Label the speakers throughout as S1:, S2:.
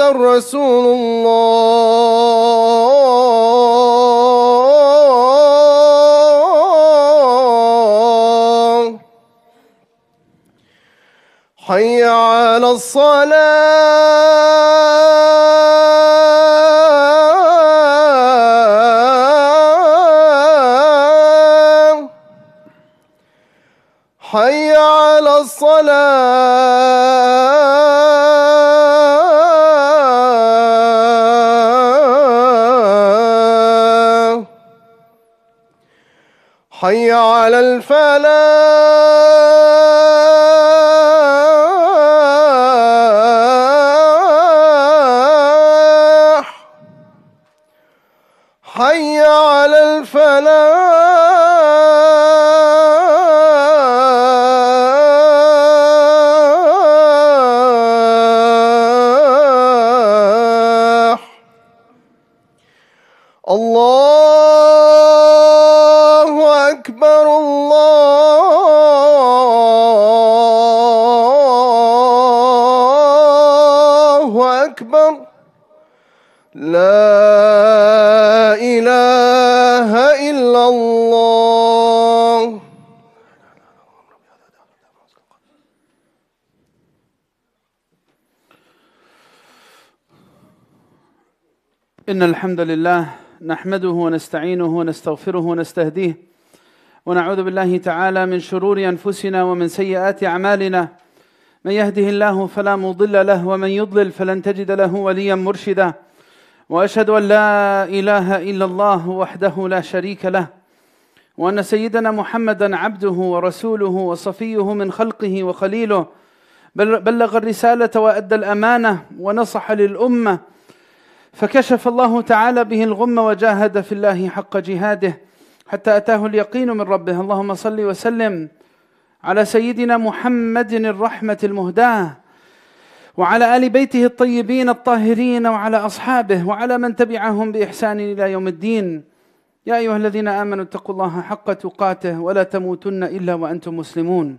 S1: رسول الله. حي على الصلاة. حي على الصلاة. حي على الفلاح.
S2: إن الحمد لله نحمده ونستعينه ونستغفره ونستهديه ونعوذ بالله تعالى من شرور أنفسنا ومن سيئات أعمالنا. من يهده الله فلا مضل له ومن يضلل فلن تجد له وليا مرشدا. وأشهد أن لا إله إلا الله وحده لا شريك له. وأن سيدنا محمدا عبده ورسوله وصفيه من خلقه وخليله. بل- بلغ الرسالة وأدى الأمانة ونصح للأمة فكشف الله تعالى به الغم وجاهد في الله حق جهاده حتى أتاه اليقين من ربه. اللهم صل وسلم على سيدنا محمد الرحمة المهداة وعلى آل بيته الطيبين الطاهرين وعلى أصحابه وعلى من تبعهم بإحسان إلى يوم الدين. يا أيها الذين آمنوا اتقوا الله حق تقاته ولا تموتن إلا وأنتم مسلمون.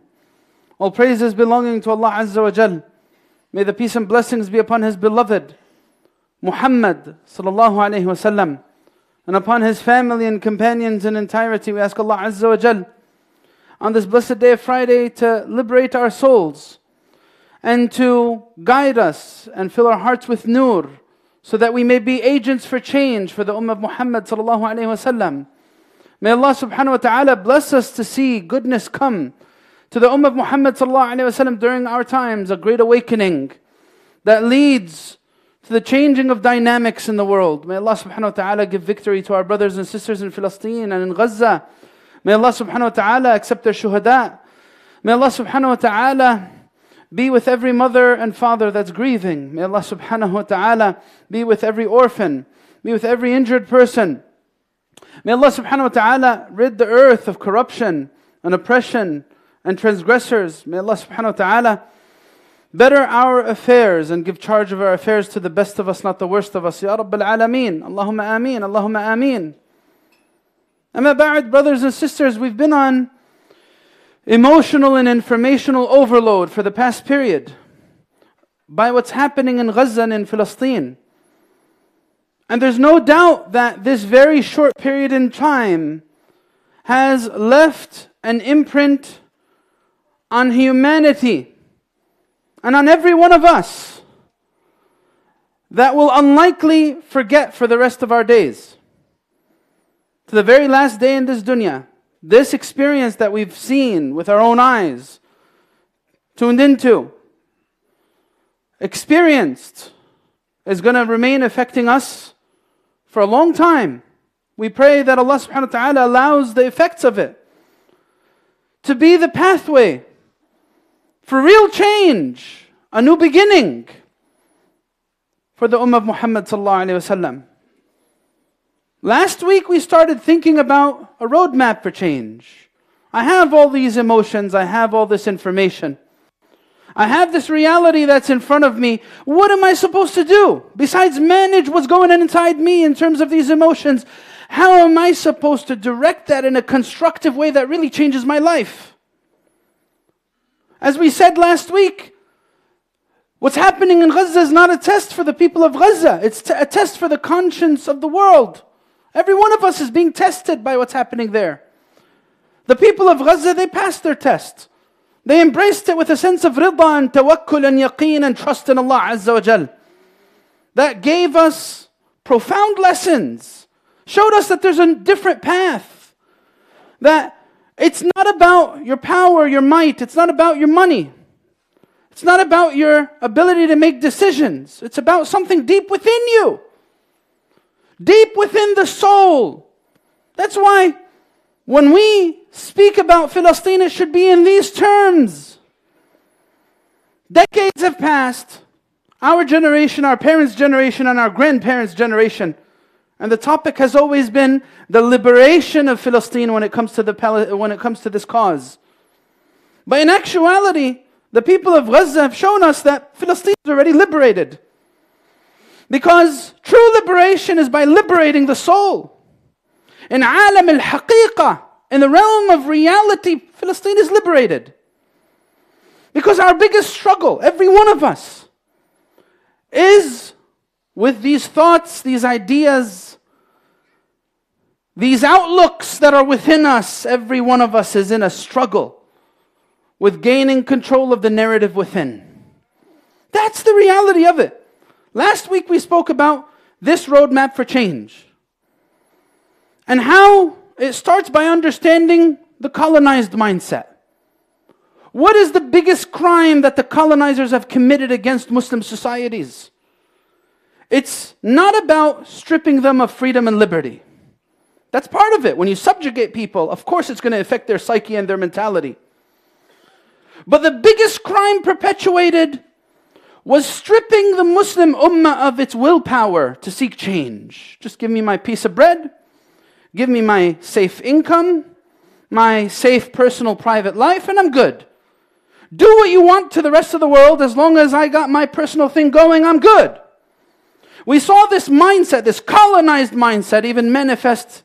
S2: All praises belonging to Allah Azza wa Jal. May the peace and blessings be upon His beloved. Muhammad sallallahu alayhi wasallam and upon his family and companions in entirety. We ask Allah Azza wa Jal on this blessed day of Friday to liberate our souls and to guide us and fill our hearts with nur so that we may be agents for change for the Ummah of Muhammad sallallahu alayhi wasallam. May Allah subhanahu wa ta'ala bless us to see goodness come to the Ummah of Muhammad sallallahu alayhi wasallam during our times, a great awakening that leads to the changing of dynamics in the world. May Allah subhanahu wa ta'ala give victory to our brothers and sisters in Palestine and in Gaza. May Allah subhanahu wa ta'ala accept their shuhada. May Allah subhanahu wa ta'ala be with every mother and father that's grieving. May Allah subhanahu wa ta'ala be with every orphan, be with every injured person. May Allah subhanahu wa ta'ala rid the earth of corruption and oppression and transgressors. May Allah subhanahu wa ta'ala better our affairs and give charge of our affairs to the best of us, not the worst of us. Ya Rabbil Alameen. Allahumma ameen. Allahumma ameen. Amma ba'd, brothers and sisters, we've been on emotional and informational overload for the past period by what's happening in Gaza and in Palestine. And there's no doubt that this very short period in time has left an imprint on humanity and on every one of us that will unlikely forget for the rest of our days. to the very last day in this dunya, this experience that we've seen with our own eyes, tuned into, experienced, is going to remain affecting us for a long time. We pray that Allah subhanahu wa ta'ala allows the effects of it to be the pathway for real change, a new beginning for the Ummah of Muhammad. Last week we started thinking about a roadmap for change. I have all these emotions, I have all this information. I have this reality that's in front of me. What am I supposed to do? Besides manage what's going on inside me in terms of these emotions, how am I supposed to direct that in a constructive way that really changes my life? As we said last week, what's happening in Gaza is not a test for the people of Gaza, it's a test for the conscience of the world. Every one of us is being tested by what's happening there. The people of Gaza, they passed their test. They embraced it with a sense of rida and tawakkul and yaqeen and trust in Allah Azza wa Jal. That gave us profound lessons, showed us that there's a different path. That it's not about your power, your might, it's not about your money. It's not about your ability to make decisions. It's about something deep within you deep within the soul. That's why when we speak about Philistine, it should be in these terms. Decades have passed, our generation, our parents' generation, and our grandparents' generation. And the topic has always been the liberation of Philistine when it comes to, the, when it comes to this cause. But in actuality, the people of Gaza have shown us that Philistine is already liberated. Because true liberation is by liberating the soul. In alam al haqiqah, in the realm of reality, Philistine is liberated. Because our biggest struggle, every one of us, is with these thoughts, these ideas, these outlooks that are within us. Every one of us is in a struggle with gaining control of the narrative within. That's the reality of it. Last week we spoke about this roadmap for change and how it starts by understanding the colonized mindset. What is the biggest crime that the colonizers have committed against Muslim societies? It's not about stripping them of freedom and liberty. That's part of it. When you subjugate people, of course it's going to affect their psyche and their mentality. But the biggest crime perpetuated was stripping the Muslim ummah of its willpower to seek change. Just give me my piece of bread, give me my safe income, my safe personal private life, and I'm good. Do what you want to the rest of the world as long as I got my personal thing going, I'm good. We saw this mindset, this colonized mindset, even manifest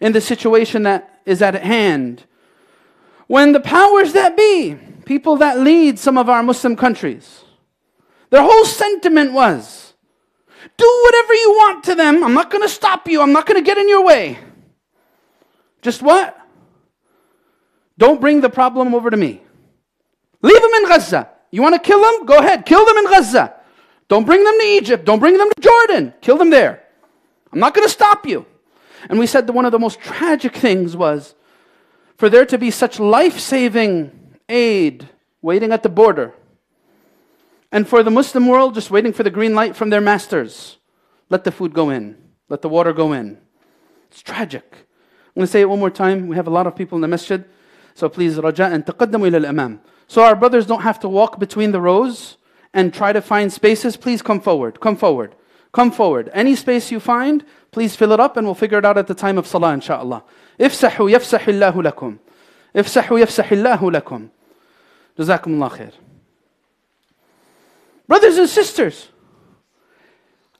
S2: in the situation that is at hand. When the powers that be, people that lead some of our Muslim countries, their whole sentiment was do whatever you want to them. I'm not going to stop you. I'm not going to get in your way. Just what? Don't bring the problem over to me. Leave them in Gaza. You want to kill them? Go ahead. Kill them in Gaza. Don't bring them to Egypt. Don't bring them to Jordan. Kill them there. I'm not going to stop you. And we said that one of the most tragic things was for there to be such life saving aid waiting at the border and for the Muslim world, just waiting for the green light from their masters. Let the food go in, let the water go in. It's tragic. I'm going to say it one more time. We have a lot of people in the masjid. So please, raja and taqaddamu ila al-amam. So our brothers don't have to walk between the rows and try to find spaces. Please come forward. Come forward. Come forward. Any space you find, please fill it up and we'll figure it out at the time of salah, inshallah. Ifsahu yafsahillahu lakum. Ifsahu yafsahillahu lakum. Jazakumullah khair. Brothers and sisters,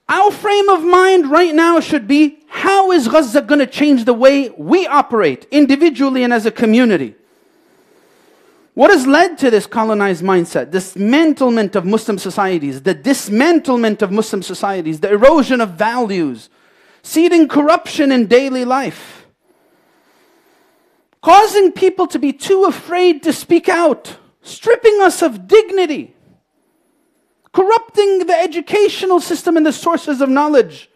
S2: our frame of mind right now should be how is Gaza going to change the way we operate individually and as a community? What has led to this colonized mindset, dismantlement of Muslim societies, the dismantlement of Muslim societies, the erosion of values, seeding corruption in daily life, causing people to be too afraid to speak out, stripping us of dignity, corrupting the educational system and the sources of knowledge,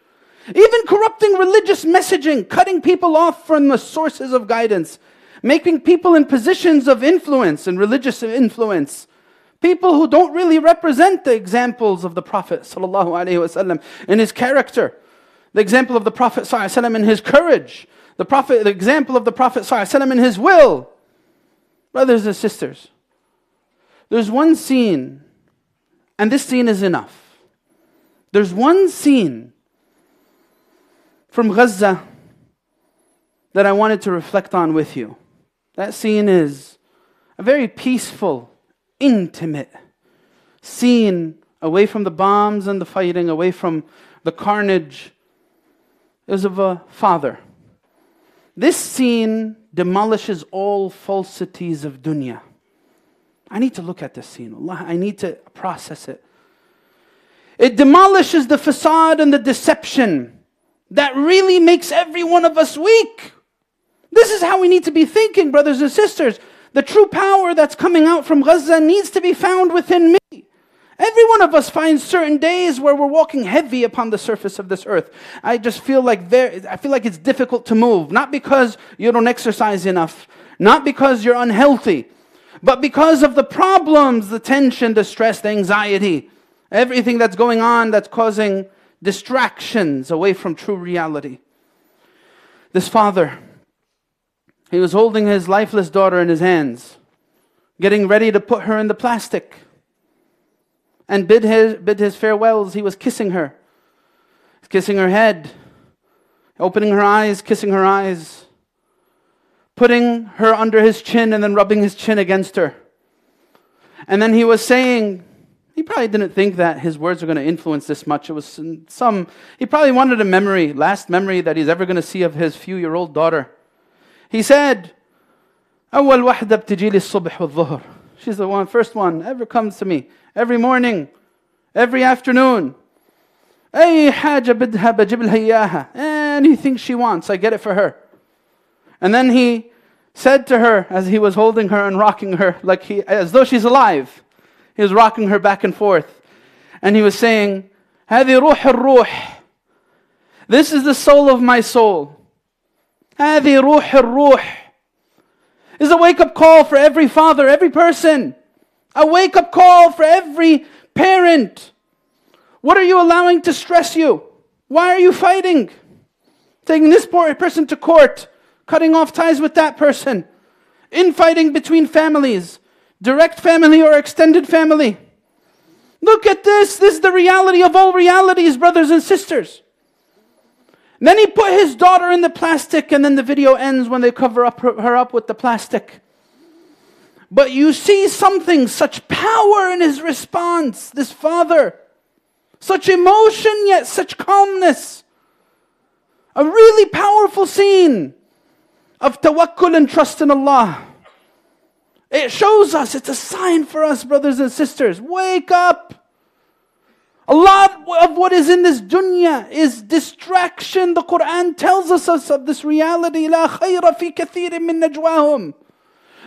S2: even corrupting religious messaging, cutting people off from the sources of guidance, making people in positions of influence and religious influence. People who don't really represent the examples of the Prophet ﷺ in his character, the example of the Prophet ﷺ in his courage, the, Prophet, the example of the Prophet ﷺ in his will. Brothers and sisters, there's one scene, and this scene is enough. There's one scene from Gaza that I wanted to reflect on with you. That scene is a very peaceful, intimate scene away from the bombs and the fighting, away from the carnage. Was of a father. This scene demolishes all falsities of dunya. I need to look at this scene. Allah, I need to process it. It demolishes the facade and the deception that really makes every one of us weak. This is how we need to be thinking, brothers and sisters. The true power that's coming out from Gaza needs to be found within me. Every one of us finds certain days where we're walking heavy upon the surface of this earth. I just feel like very, I feel like it's difficult to move, not because you don't exercise enough, not because you're unhealthy, but because of the problems, the tension, the stress, the anxiety, everything that's going on that's causing distractions away from true reality. This father, he was holding his lifeless daughter in his hands, getting ready to put her in the plastic, and bid his, bid his farewells. He was kissing her, kissing her head, opening her eyes, kissing her eyes, putting her under his chin, and then rubbing his chin against her. And then he was saying, he probably didn't think that his words were going to influence this much. It was some, he probably wanted a memory, last memory that he's ever going to see of his few year old daughter. He said, أول واحدة بتجي لي الصبح والظهر. She's the one, first one, ever comes to me every morning, every afternoon. أي حاجة بدها بجيب لها إياها. Anything she wants, I get it for her. And then he said to her as he was holding her and rocking her, like he, as though she's alive. He was rocking her back and forth. And he was saying, هذه روح الروح. This is the soul of my soul. هذه روح الروح. Is a wake up call for every father, every person. A wake up call for every parent. What are you allowing to stress you? Why are you fighting? Taking this person to court, cutting off ties with that person, infighting between families, direct family or extended family. Look at this. This is the reality of all realities, brothers and sisters. Then he put his daughter in the plastic, and then the video ends when they cover up her up with the plastic. But you see something, such power in his response, this father. Such emotion, yet such calmness. A really powerful scene of tawakkul and trust in Allah. It shows us, it's a sign for us, brothers and sisters. Wake up. A lot of what is in this dunya is distraction. The Quran tells us of this reality. لا خير في كثير من نجواهم.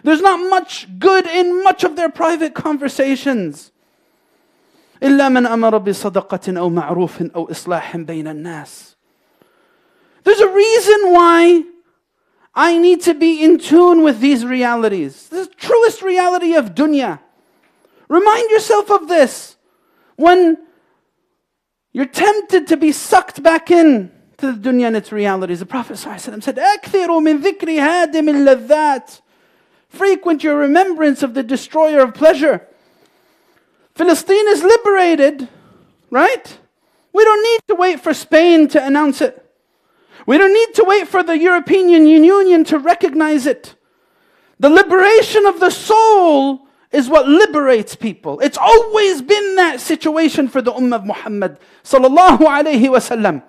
S2: There's not much good in much of their private conversations. إلا من أمر بصدقة أو معروف أو إصلاح بين الناس. There's a reason why I need to be in tune with these realities. The truest reality of dunya. Remind yourself of this when you're tempted to be sucked back in to the dunya and its realities. The Prophet said, أكثروا من ذكر هادم اللذات. Frequent your remembrance of the destroyer of pleasure. Philistine is liberated, right? We don't need to wait for Spain to announce it. We don't need to wait for the European Union to recognize it. The liberation of the soul is what liberates people. It's always been that situation for the Ummah of Muhammad sallallahu alaihi wasallam.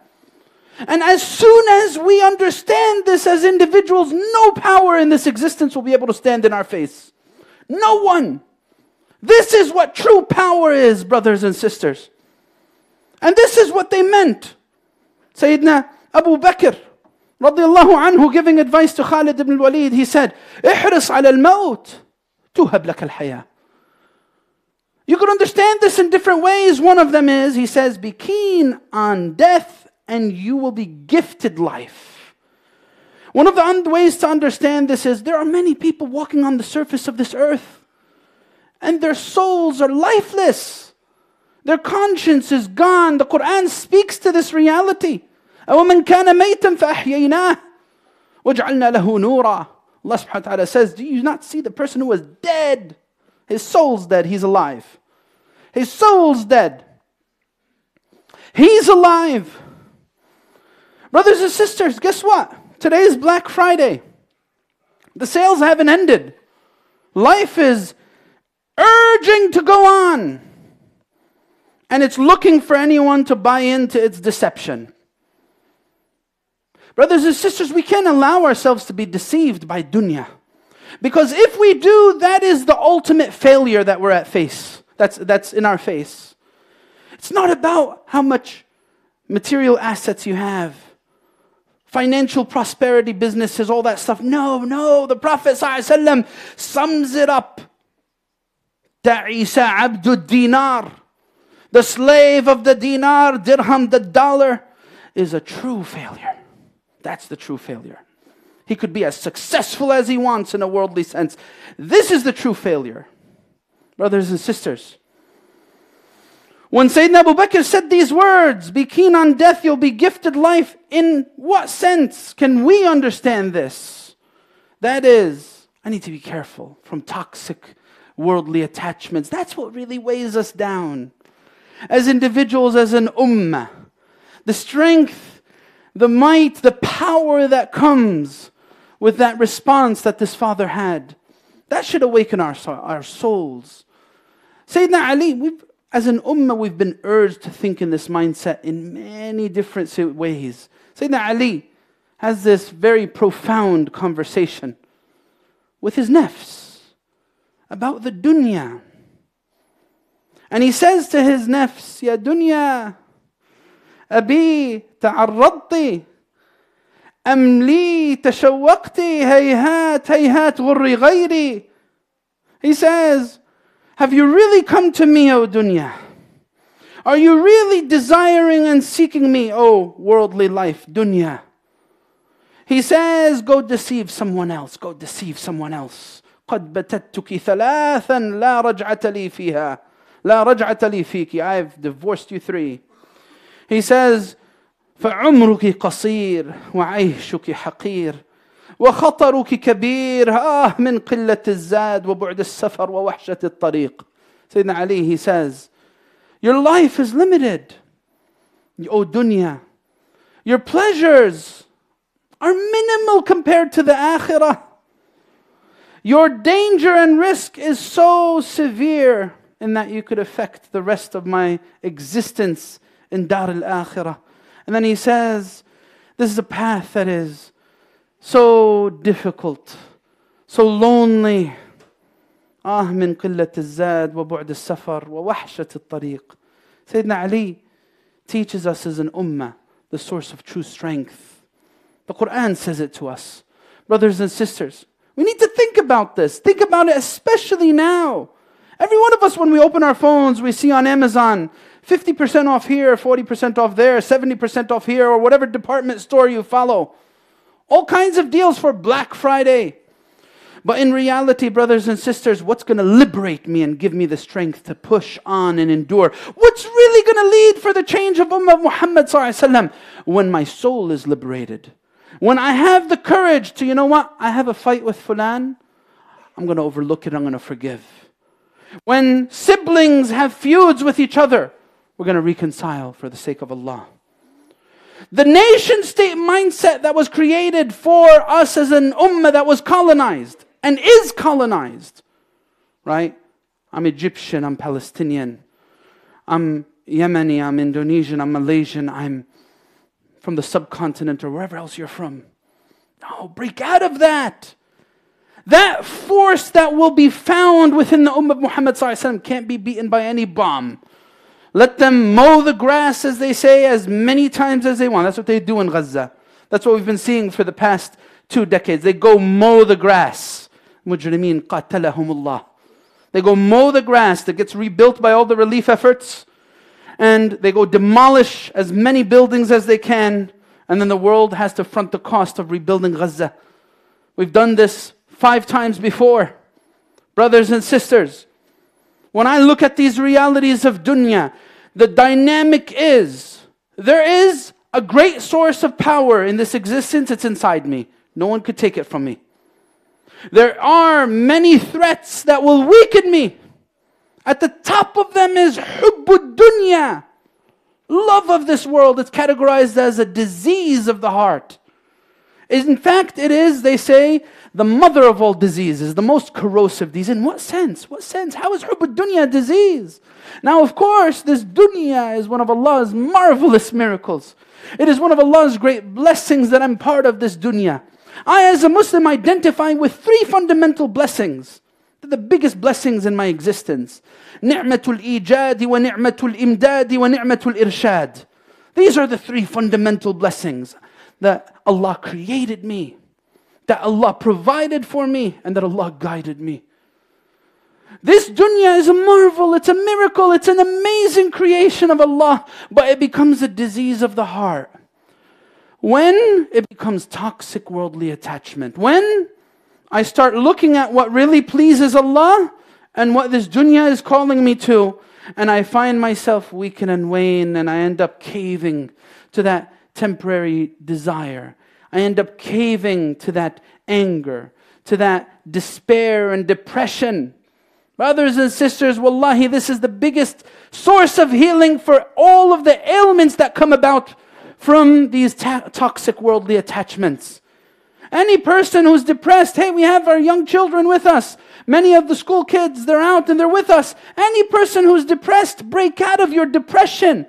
S2: And as soon as we understand this as individuals, no power in this existence will be able to stand in our face. No one. This is what true power is, brothers and sisters. And this is what they meant. Sayyidina Abu Bakr radiallahu anhu giving advice to Khalid ibn al-Walid, he said, احرص على الموت تهب لك الحياة. You could understand this in different ways. One of them is, he says, be keen on death and you will be gifted life. One of the un- ways to understand this is there are many people walking on the surface of this earth, and their souls are lifeless. Their conscience is gone. The Quran speaks to this reality. أَوَمَنْ كَانَ مَيْتًا فَأَحْيَيْنَاهُ وَجْعَلْنَا لَهُ نُورًا Allah subhanahu wa ta'ala says, Do you not see the person who was dead? His soul's dead, he's alive. His soul's dead. He's alive. Brothers and sisters, guess what? Today is Black Friday. The sales haven't ended. Life is urging to go on. And it's looking for anyone to buy into its deception. Brothers and sisters, we can't allow ourselves to be deceived by dunya. Because if we do, that is the ultimate failure that we're at face. That's, that's in our face. It's not about how much material assets you have, financial prosperity, businesses, all that stuff. No, no. The Prophet ﷺ sums it up. Ta'isa abdul dinar. The slave of the dinar, dirham, the dollar, is a true failure. That's the true failure. He could be as successful as he wants in a worldly sense. This is the true failure. Brothers and sisters, when Sayyidina Abu Bakr said these words, be keen on death, you'll be gifted life, in what sense can we understand this? That is, I need to be careful from toxic worldly attachments. That's what really weighs us down. As individuals, as an ummah, the strength, the might, the power that comes with that response that this father had, that should awaken our, our souls. Sayyidina Ali, we've as an ummah, we've been urged to think in this mindset in many different ways. Sayyidina Ali has this very profound conversation with his nafs about the dunya. And he says to his nafs, Ya dunya, abi ta'arradti, Amli li tashawwaqti, hayhat, hayhat ghurri ghayri. He says, have you really come to me, O dunya? Are you really desiring and seeking me, O worldly life, dunya? He says, Go deceive someone else, go deceive someone else. قد بتتك ثلاثا لا رجعة لي فيها لا رجعة لي فيك I've divorced you three. He says, فعمرك قصير وعيشك حقير وخطرك كبير آه من قلة الزاد وبعد السفر ووحشة الطريق سيدنا علي he says your life is limited O dunya your pleasures are minimal compared to the akhirah your danger and risk is so severe in that you could affect the rest of my existence in Dar al Akhirah. And then he says, This is a path that is so difficult, so lonely. آه من قلة الزاد وبعد السفر ووحشة الطريق. Sayyidina Ali teaches us as an ummah the source of true strength. The Quran says it to us. Brothers and sisters, we need to think about this. Think about it especially now. Every one of us, when we open our phones, we see on Amazon 50% off here, 40% off there, 70% off here, or whatever department store you follow. All kinds of deals for Black Friday. but in reality, brothers and sisters, what's going to liberate me and give me the strength to push on and endure? What's really going to lead for the change of Ummah Muhammad when my soul is liberated? When I have the courage to, you know what, I have a fight with Fulan, I'm going to overlook it, I'm going to forgive. When siblings have feuds with each other, we're going to reconcile for the sake of Allah. The nation state mindset that was created for us as an ummah that was colonized and is colonized, right? I'm Egyptian, I'm Palestinian, I'm Yemeni, I'm Indonesian, I'm Malaysian, I'm from the subcontinent or wherever else you're from. No, break out of that. That force that will be found within the Ummah of Muhammad can't be beaten by any bomb. Let them mow the grass, as they say, as many times as they want. That's what they do in Gaza. That's what we've been seeing for the past two decades. They go mow the grass. Mujrimeen qatalahumullah. They go mow the grass that gets rebuilt by all the relief efforts. and they go demolish as many buildings as they can, and then the world has to front the cost of rebuilding Gaza. We've done this five times before. Brothers and sisters, when I look at these realities of dunya, the dynamic is there is a great source of power in this existence, it's inside me. No one could take it from me. There are many threats that will weaken me. At the top of them is hubbud dunya, love of this world. It's categorized as a disease of the heart. In fact, it is, they say, the mother of all diseases, the most corrosive disease. In what sense? What sense? How is hubbud dunya a disease? Now, of course, this dunya is one of Allah's marvelous miracles. It is one of Allah's great blessings that I'm part of this dunya. I, as a Muslim, identify with three fundamental blessings. They're the biggest blessings in my existence. Ni'matul ijadi wa ni'matul imdadi wa ni'matul irshad. These are the three fundamental blessings that Allah created me, that Allah provided for me, and that Allah guided me. This dunya is a marvel, it's a miracle, it's an amazing creation of Allah, but it becomes a disease of the heart. When it becomes toxic worldly attachment, when I start looking at what really pleases Allah and what this dunya is calling me to, and I find myself weaken and wane, and I end up caving to that temporary desire. I end up caving to that anger, to that despair and depression. Brothers and sisters, wallahi, this is the biggest source of healing for all of the ailments that come about from these ta- toxic worldly attachments. Any person who's depressed, hey, we have our young children with us. Many of the school kids, they're out and they're with us. Any person who's depressed, break out of your depression.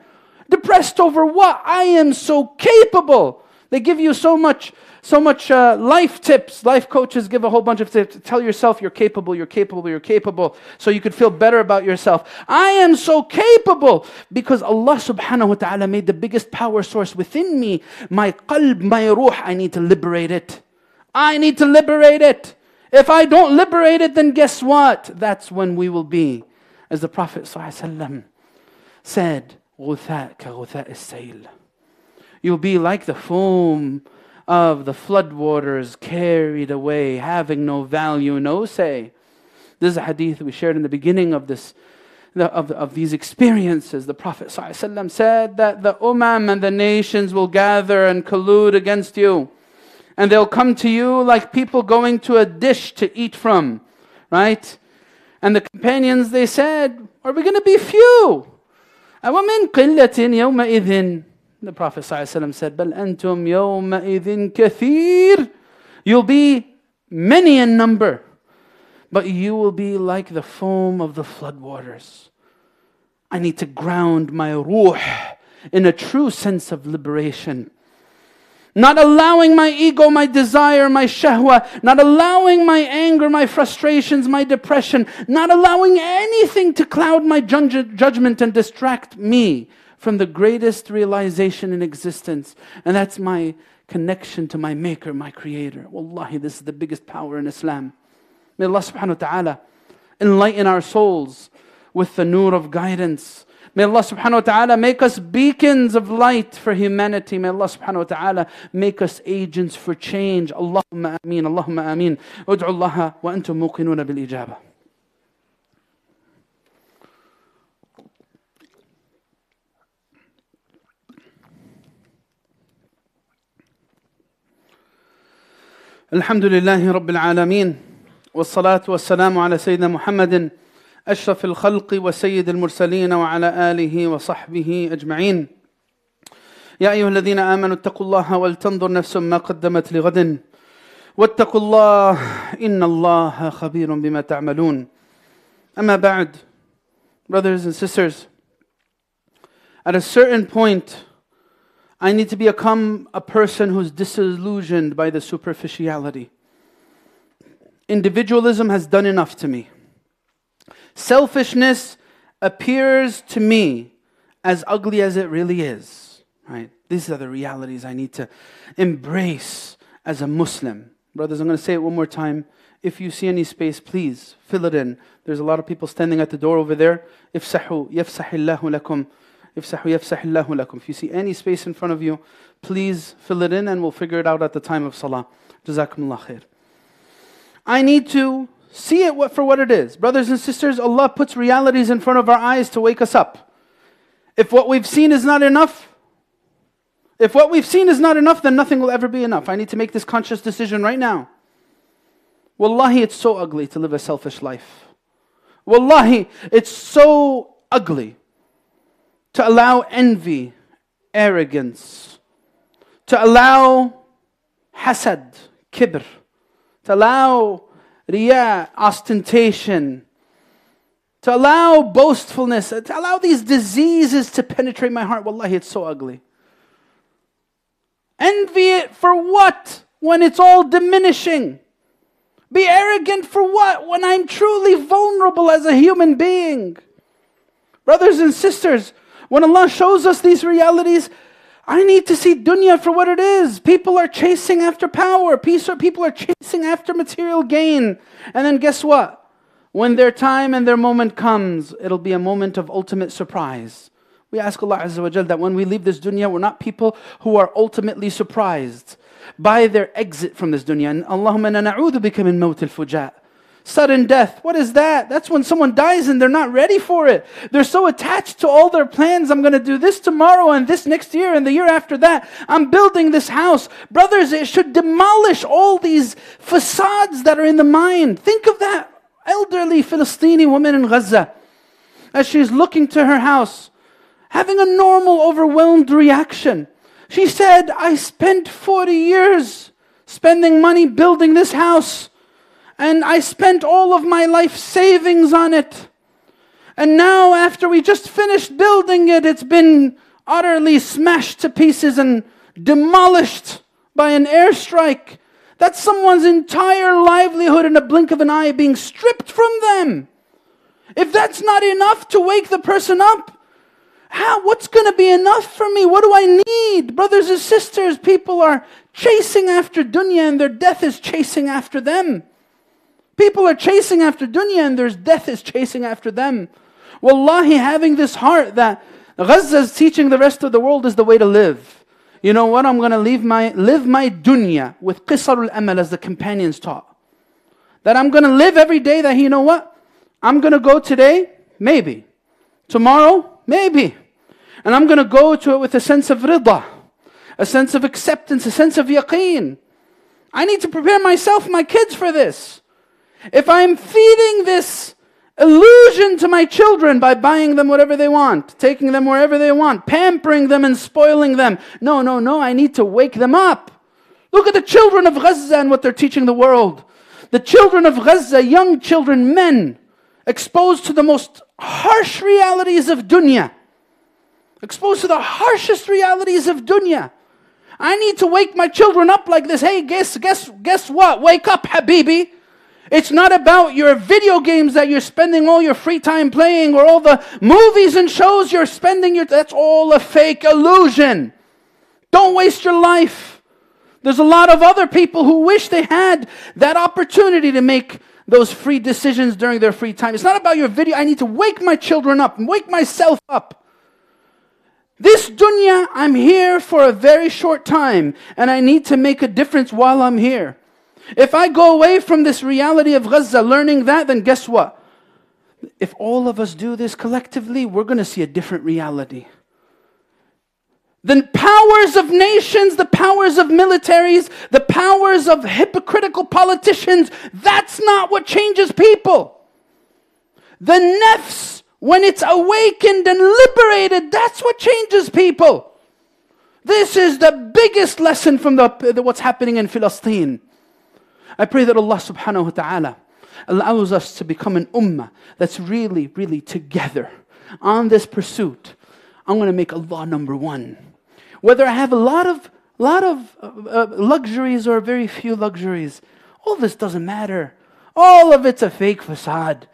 S2: Depressed over what? I am so capable. They give you so much so much uh, life tips. Life coaches give a whole bunch of tips. Tell yourself you're capable, you're capable, you're capable, so you could feel better about yourself. I am so capable because Allah subhanahu wa ta'ala made the biggest power source within me. My qalb, my ruh, I need to liberate it. I need to liberate it. If I don't liberate it, then guess what? That's when we will be. As the Prophet said, You'll be like the foam of the floodwaters carried away, having no value, no say. This is a hadith we shared in the beginning of this. Of, of these experiences, the Prophet ﷺ said that the umam and the nations will gather and collude against you. And they'll come to you like people going to a dish to eat from, right? And the companions, they said, Are we going to be few? أَوَمِنْ قِلَّةٍ يَوْمَئِذٍ the Prophet ﷺ said, "بل antum يومئذ كثير, kathir. You'll be many in number, but you will be like the foam of the floodwaters. I need to ground my ruh in a true sense of liberation. Not allowing my ego, my desire, my shahwa, not allowing my anger, my frustrations, my depression, not allowing anything to cloud my judgment and distract me from the greatest realization in existence, and that's my connection to my Maker, my Creator. Wallahi, this is the biggest power in Islam. May Allah subhanahu wa ta'ala enlighten our souls with the nur of guidance. May Allah subhanahu wa ta'ala make us beacons of light for humanity. May Allah subhanahu wa ta'ala make us agents for change. Allahumma ameen, Allahumma ameen. Ud'u Allah wa antum muqinuna bil ijabah. الحمد لله رب العالمين والصلاة والسلام على سيدنا محمد أشرف الخلق وسيد المرسلين وعلى آله وصحبه أجمعين. يا أيها الذين آمنوا اتقوا الله ولتنظر نفس ما قدمت لغد واتقوا الله إن الله خبير بما تعملون. أما بعد brothers and sisters at a certain point I need to become a person who's disillusioned by the superficiality. Individualism has done enough to me. Selfishness appears to me as ugly as it really is. Right? These are the realities I need to embrace as a Muslim. Brothers, I'm going to say it one more time. If you see any space, please fill it in. There's a lot of people standing at the door over there. Ifsahu, yafsahillahu lakum. يفسح يفسح الله لكم. If you see any space in front of you, please fill it in and we'll figure it out at the time of salah. Jazakumullah khair. I need to see it for what it is. Brothers and sisters, Allah puts realities in front of our eyes to wake us up. If what we've seen is not enough, if what we've seen is not enough, then nothing will ever be enough. I need to make this conscious decision right now. Wallahi, it's so ugly to live a selfish life. Wallahi, it's so ugly to allow envy, arrogance, to allow hasad, kibr, to allow riyah, ostentation, to allow boastfulness, to allow these diseases to penetrate my heart. Wallahi, it's so ugly. Envy it for what when it's all diminishing? Be arrogant for what when I'm truly vulnerable as a human being? Brothers and sisters, when Allah shows us these realities, I need to see dunya for what it is. People are chasing after power. People are chasing after material gain. And then guess what? When their time and their moment comes, it'll be a moment of ultimate surprise. We ask Allah Azza wa Jal that when we leave this dunya, we're not people who are ultimately surprised by their exit from this dunya. And Allahumma na'udhu bika min mawt al-fujat. Sudden death. What is that? That's when someone dies and they're not ready for it. They're so attached to all their plans. I'm going to do this tomorrow and this next year and the year after that. I'm building this house. Brothers, it should demolish all these facades that are in the mind. Think of that elderly Philistini woman in Gaza as she's looking to her house, having a normal, overwhelmed reaction. She said, I spent 40 years spending money building this house and I spent all of my life savings on it. And now, after we just finished building it, it's been utterly smashed to pieces and demolished by an airstrike. That's someone's entire livelihood in a blink of an eye being stripped from them. If that's not enough to wake the person up, how, what's going to be enough for me? What do I need? Brothers and sisters, people are chasing after dunya and their death is chasing after them. People are chasing after dunya and their death is chasing after them. Wallahi, having this heart that Gaza is teaching the rest of the world is the way to live. You know what? I'm going to live my, live my dunya with qisar al-amal as the companions taught. That I'm going to live every day that, you know what? I'm going to go today, maybe. Tomorrow, maybe. And I'm going to go to it with a sense of rida, a sense of acceptance, a sense of yaqeen. I need to prepare myself, my kids for this. If I'm feeding this illusion to my children by buying them whatever they want, taking them wherever they want, pampering them and spoiling them, no, no, no, I need to wake them up. Look at the children of Gaza and what they're teaching the world. The children of Gaza, young children, men, exposed to the most harsh realities of dunya, exposed to the harshest realities of dunya. I need to wake my children up like this. Hey, guess, guess, guess what? Wake up, Habibi. It's not about your video games that you're spending all your free time playing or all the movies and shows you're spending your that's all a fake illusion. Don't waste your life. There's a lot of other people who wish they had that opportunity to make those free decisions during their free time. It's not about your video. I need to wake my children up and wake myself up. This dunya, I'm here for a very short time and I need to make a difference while I'm here. If I go away from this reality of Gaza, learning that, then guess what? If all of us do this collectively, we're going to see a different reality. The powers of nations, the powers of militaries, the powers of hypocritical politicians, that's not what changes people. The nefs, when it's awakened and liberated, that's what changes people. This is the biggest lesson from the, what's happening in Palestine. I pray that Allah subhanahu wa ta'ala allows us to become an ummah that's really, really together on this pursuit. I'm going to make Allah number one. Whether I have a lot of, lot of uh, uh, luxuries or very few luxuries, all this doesn't matter. All of it's a fake facade.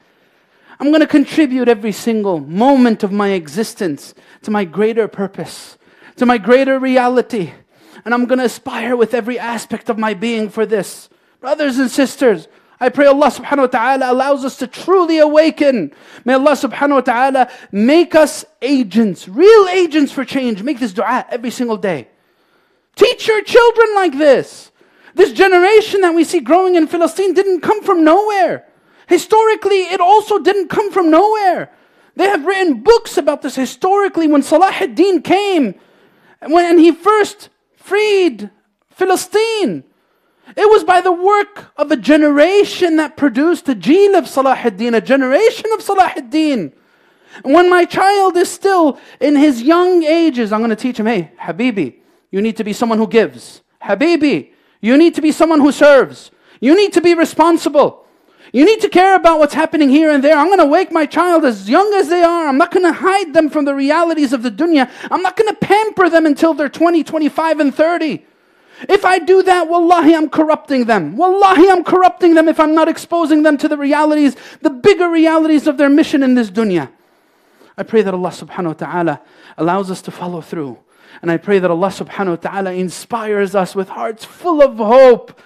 S2: I'm going to contribute every single moment of my existence to my greater purpose, to my greater reality. And I'm going to aspire with every aspect of my being for this. Brothers and sisters, I pray Allah subhanahu wa ta'ala allows us to truly awaken. May Allah subhanahu wa ta'ala make us agents, real agents for change. Make this dua every single day. Teach your children like this. This generation that we see growing in Palestine didn't come from nowhere. Historically, it also didn't come from nowhere. They have written books about this historically when Salah ad-Din came when he first freed Philistine. It was by the work of a generation that produced a jeel of Salah ad-Din, a generation of Salah ad-Din. When my child is still in his young ages, I'm going to teach him, hey, Habibi, you need to be someone who gives. Habibi, you need to be someone who serves. You need to be responsible. You need to care about what's happening here and there. I'm going to wake my child as young as they are. I'm not going to hide them from the realities of the dunya. I'm not going to pamper them until they're 20, 25, and 30. If I do that, wallahi, I'm corrupting them. Wallahi, I'm corrupting them if I'm not exposing them to the realities, the bigger realities of their mission in this dunya. I pray that Allah subhanahu wa ta'ala allows us to follow through. And I pray that Allah subhanahu wa ta'ala inspires us with hearts full of hope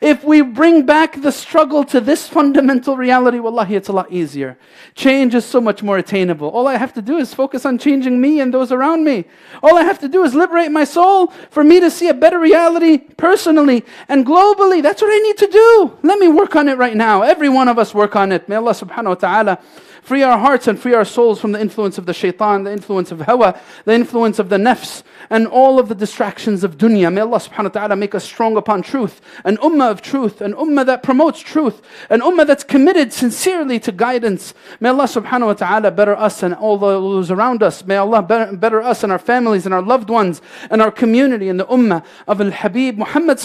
S2: if we bring back the struggle to this fundamental reality, wallahi, it's a lot easier. Change is so much more attainable. All I have to do is focus on changing me and those around me. All I have to do is liberate my soul for me to see a better reality personally and globally. That's what I need to do. Let me work on it right now. Every one of us work on it. May Allah subhanahu wa ta'ala free our hearts and free our souls from the influence of the shaitan, the influence of hawa, the influence of the nafs, and all of the distractions of dunya. May Allah subhanahu wa ta'ala make us strong upon truth, an ummah of truth, an ummah that promotes truth, an ummah that's committed sincerely to guidance. May Allah subhanahu wa ta'ala better us and all those around us. May Allah better, us and our families and our loved ones and our community and the ummah of Al Habib Muhammad.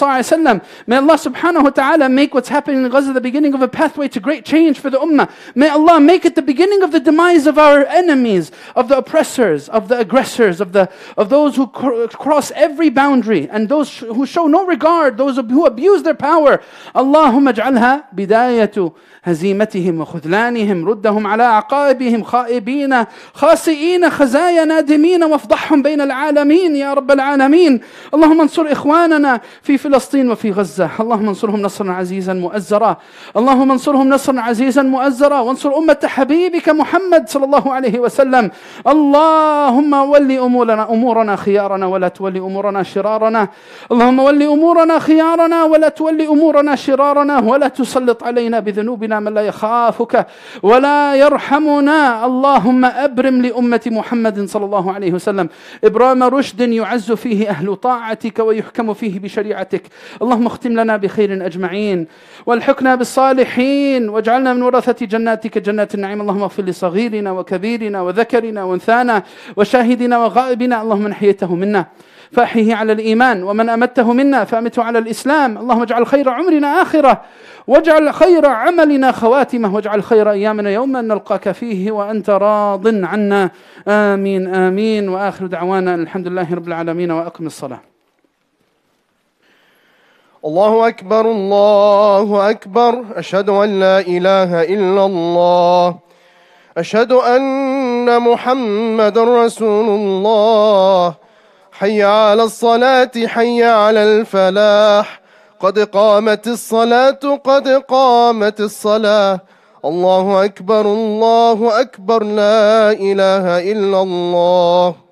S2: May Allah subhanahu wa ta'ala make what's happening in Gaza the beginning of a pathway to great change for the ummah. May Allah make it the beginning of the demise of our enemies, of the oppressors, of the aggressors, of, the, of those who cr- cross every boundary, and those sh- who show no regard, those who abuse their power. Allahumma اجعلها بداية هزيمتهم وخذلانهم ردهم على عقائبهم خائبين خاسئين خزايا نادمين وافضحهم بين العالمين يا رب العالمين اللهم انصر إخواننا في فلسطين وفي غزة اللهم انصرهم نصرا عزيزا مؤزرا اللهم انصرهم نصرا عزيزا مؤزرا وانصر أمة حبيبك محمد صلى الله عليه وسلم. اللهم ولي أمورنا أمورنا خيارنا ولا تولي أمورنا شرارنا. اللهم ولي أمورنا خيارنا ولا تولي أمورنا شرارنا. ولا تسلط علينا بذنوبنا من لا يخافك ولا يرحمنا. اللهم أبرم لأمة محمد صلى الله عليه وسلم. إبرام رشد يعز فيه أهل طاعتك ويحكم فيه بشريعتك. اللهم اختم لنا بخير أجمعين والحقنا بالصالحين واجعلنا من ورثة جناتك جنات النعيم. اللهم اغفر لصغيرنا وكبيرنا وذكرنا وانثانا وشاهدنا وغائبنا اللهم من حييته منا فأحيه على الإيمان ومن أمته منا فأمته على الإسلام اللهم اجعل خير عمرنا آخرة واجعل خير عملنا خواتمة واجعل خير أيامنا يوما نلقاك فيه وأنت راض عنا. آمين آمين. وآخر دعوانا الحمد لله رب العالمين وأقم الصلاة.
S1: الله أكبر الله أكبر أشهد أن لا إله إلا الله. أشهد أن محمد رسول الله. حي على الصلاة حي على الفلاح. قد قامت الصلاة قد قامت الصلاة. الله أكبر الله أكبر لا إله إلا الله.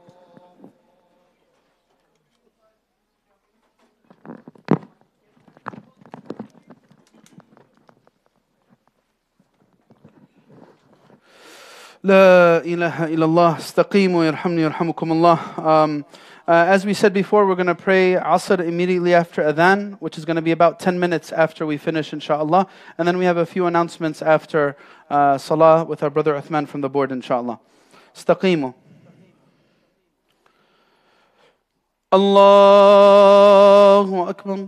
S2: لا إله إلا الله استقيموا يرحمني يرحمكم الله um, uh, as we said before, we're going to pray Asr immediately after Adhan, which is going to be about 10 minutes after we finish, inshallah. And then we have a few announcements after uh, Salah with our brother Uthman from the board, inshallah. استقيموا الله أكبر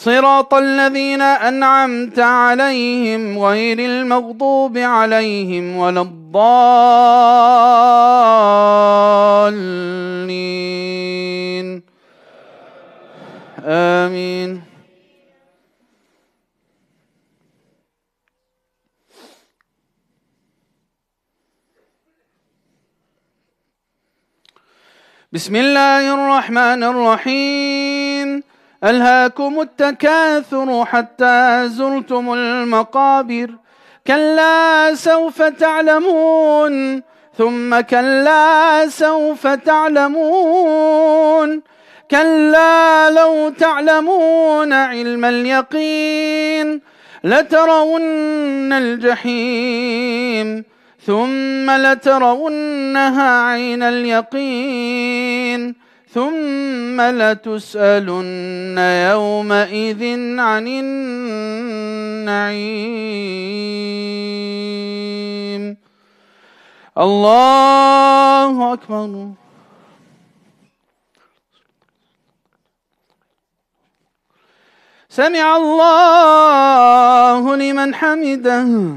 S2: صراط الذين أنعمت عليهم غير المغضوب عليهم ولا الضالين. آمين. بسم الله الرحمن الرحيم. ألهاكم التكاثر حتى زرتم المقابر. كلا سوف تعلمون ثم كلا سوف تعلمون. كلا لو تعلمون علم اليقين لترون الجحيم ثم لترونها عين اليقين. ثم لتسألن يومئذ عن النعيم. الله أكبر. سمع الله لمن حمده.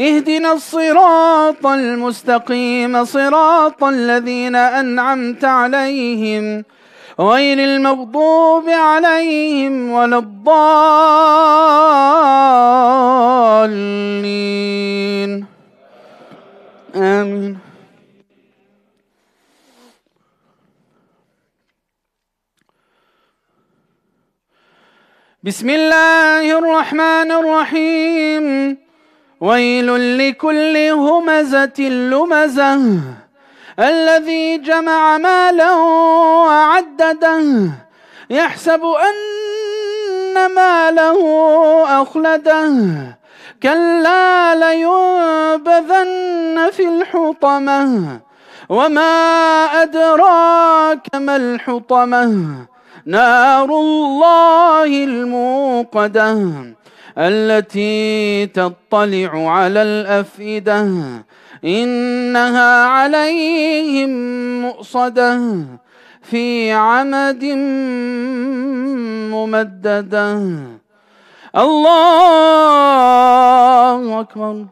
S2: اهدنا الصراط المستقيم صراط الذين أنعمت عليهم غير المغضوب عليهم ولا الضالين. آمين. بسم الله الرحمن الرحيم. ويل لكل همزة لمزة. الذي جمع ماله وعدده يحسب أن ماله أخلده. كلا لينبذن في الحطمة. وما أدراك ما الحطمة. نار الله الموقدة. التي تطلع على الأفئدة إنها عليهم مؤصدة في عمد ممددة. الله أكبر.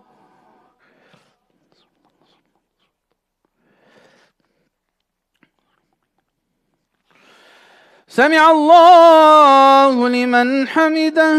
S2: سمع الله لمن حمده.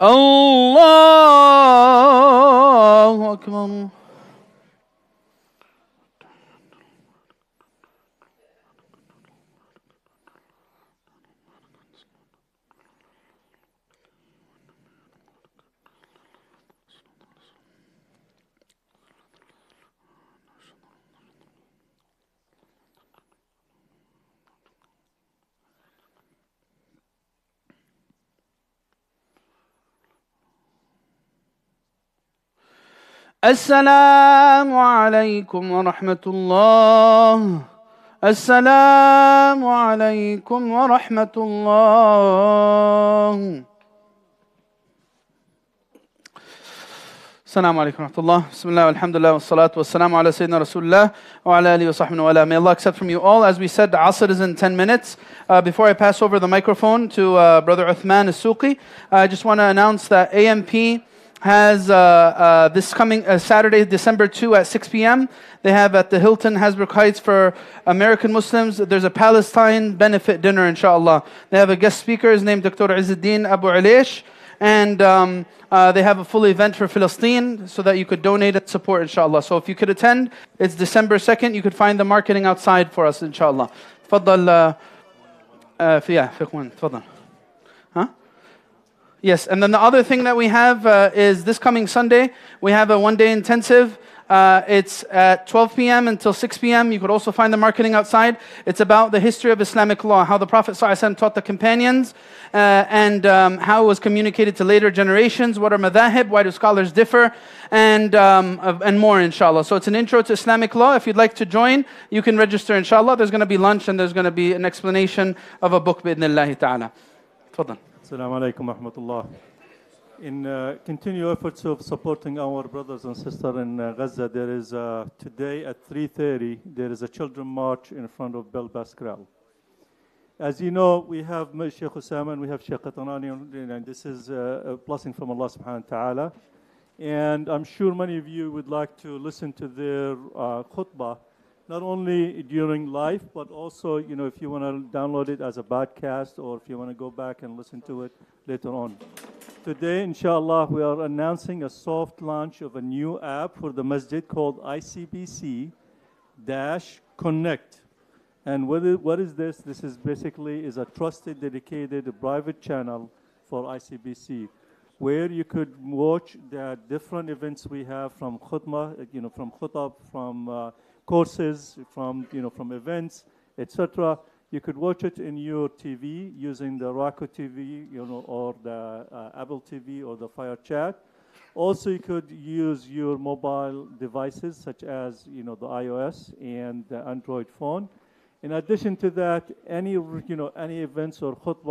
S2: Allahu Ekber. السلام عليكم ورحمة الله السلام عليكم ورحمة الله السلام عليكم ورحمة الله بسم الله والحمد لله والصلاة والسلام على سيدنا رسول الله وعلى آله وصحبه وعلى May Allah accept from you all. As we said, Asr is in 10 minutes. Uh, before I pass over the microphone to uh, Brother Uthman As-Suqi, I just want to announce that AMP has uh, uh, this coming uh, Saturday, December 2 at 6 p.m. They have at the Hilton Hasbrouck Heights for American Muslims. There's a Palestine benefit dinner, inshallah. They have a guest speaker. His name Dr. Izzeldin Abuelaish. And um, uh, they have a full event for Palestine so that you could donate and support, inshallah. So if you could attend, it's December 2nd. You could find the marketing outside for us, inshallah. تفضل فيها في تفضل Yes, and then the other thing that we have uh, is this coming Sunday, we have a one day intensive. Uh, it's at 12 p.m. until 6 p.m. You could also find the marketing outside. It's about the history of Islamic law, how the Prophet ﷺ taught the companions, uh, and um, how it was communicated to later generations. What are madhahib? Why do scholars differ? And, um, and more, inshallah. So it's an intro to Islamic law. If you'd like to join, you can register, inshallah. There's going to be lunch and there's going to be an explanation of a book, bi'idhnillahi ta'ala. Tfaddal.
S3: Assalamu alaikum wa. In uh, continued efforts of supporting our brothers and sisters in uh, Gaza, there is uh, today at 3.30, there is a children march in front of Bel Baskrel. As you know, we have Sheikh Osamah and we have Sheikh Qatanani, and this is uh, a blessing from Allah subhanahu wa ta'ala. And I'm sure many of you would like to listen to their uh, khutbah, not only during life, but also, you know, if you want to download it as a podcast or if you want to go back and listen to it later on. Today, inshallah, we are announcing a soft launch of a new app for the masjid called ICPC Dash Connect. And what is, what is this? This is basically is a trusted, dedicated, private channel for ICPC, where you could watch the different events we have from khutbah, you know, from khutab, from uh, courses, from you know, from events, etc. You could watch it in your TV using the Roku TV, you know, or the uh, Apple TV or the Fire Chat. Also, you could use your mobile devices such as you know the iOS and the Android phone. In addition to that, any you know any events or khutbah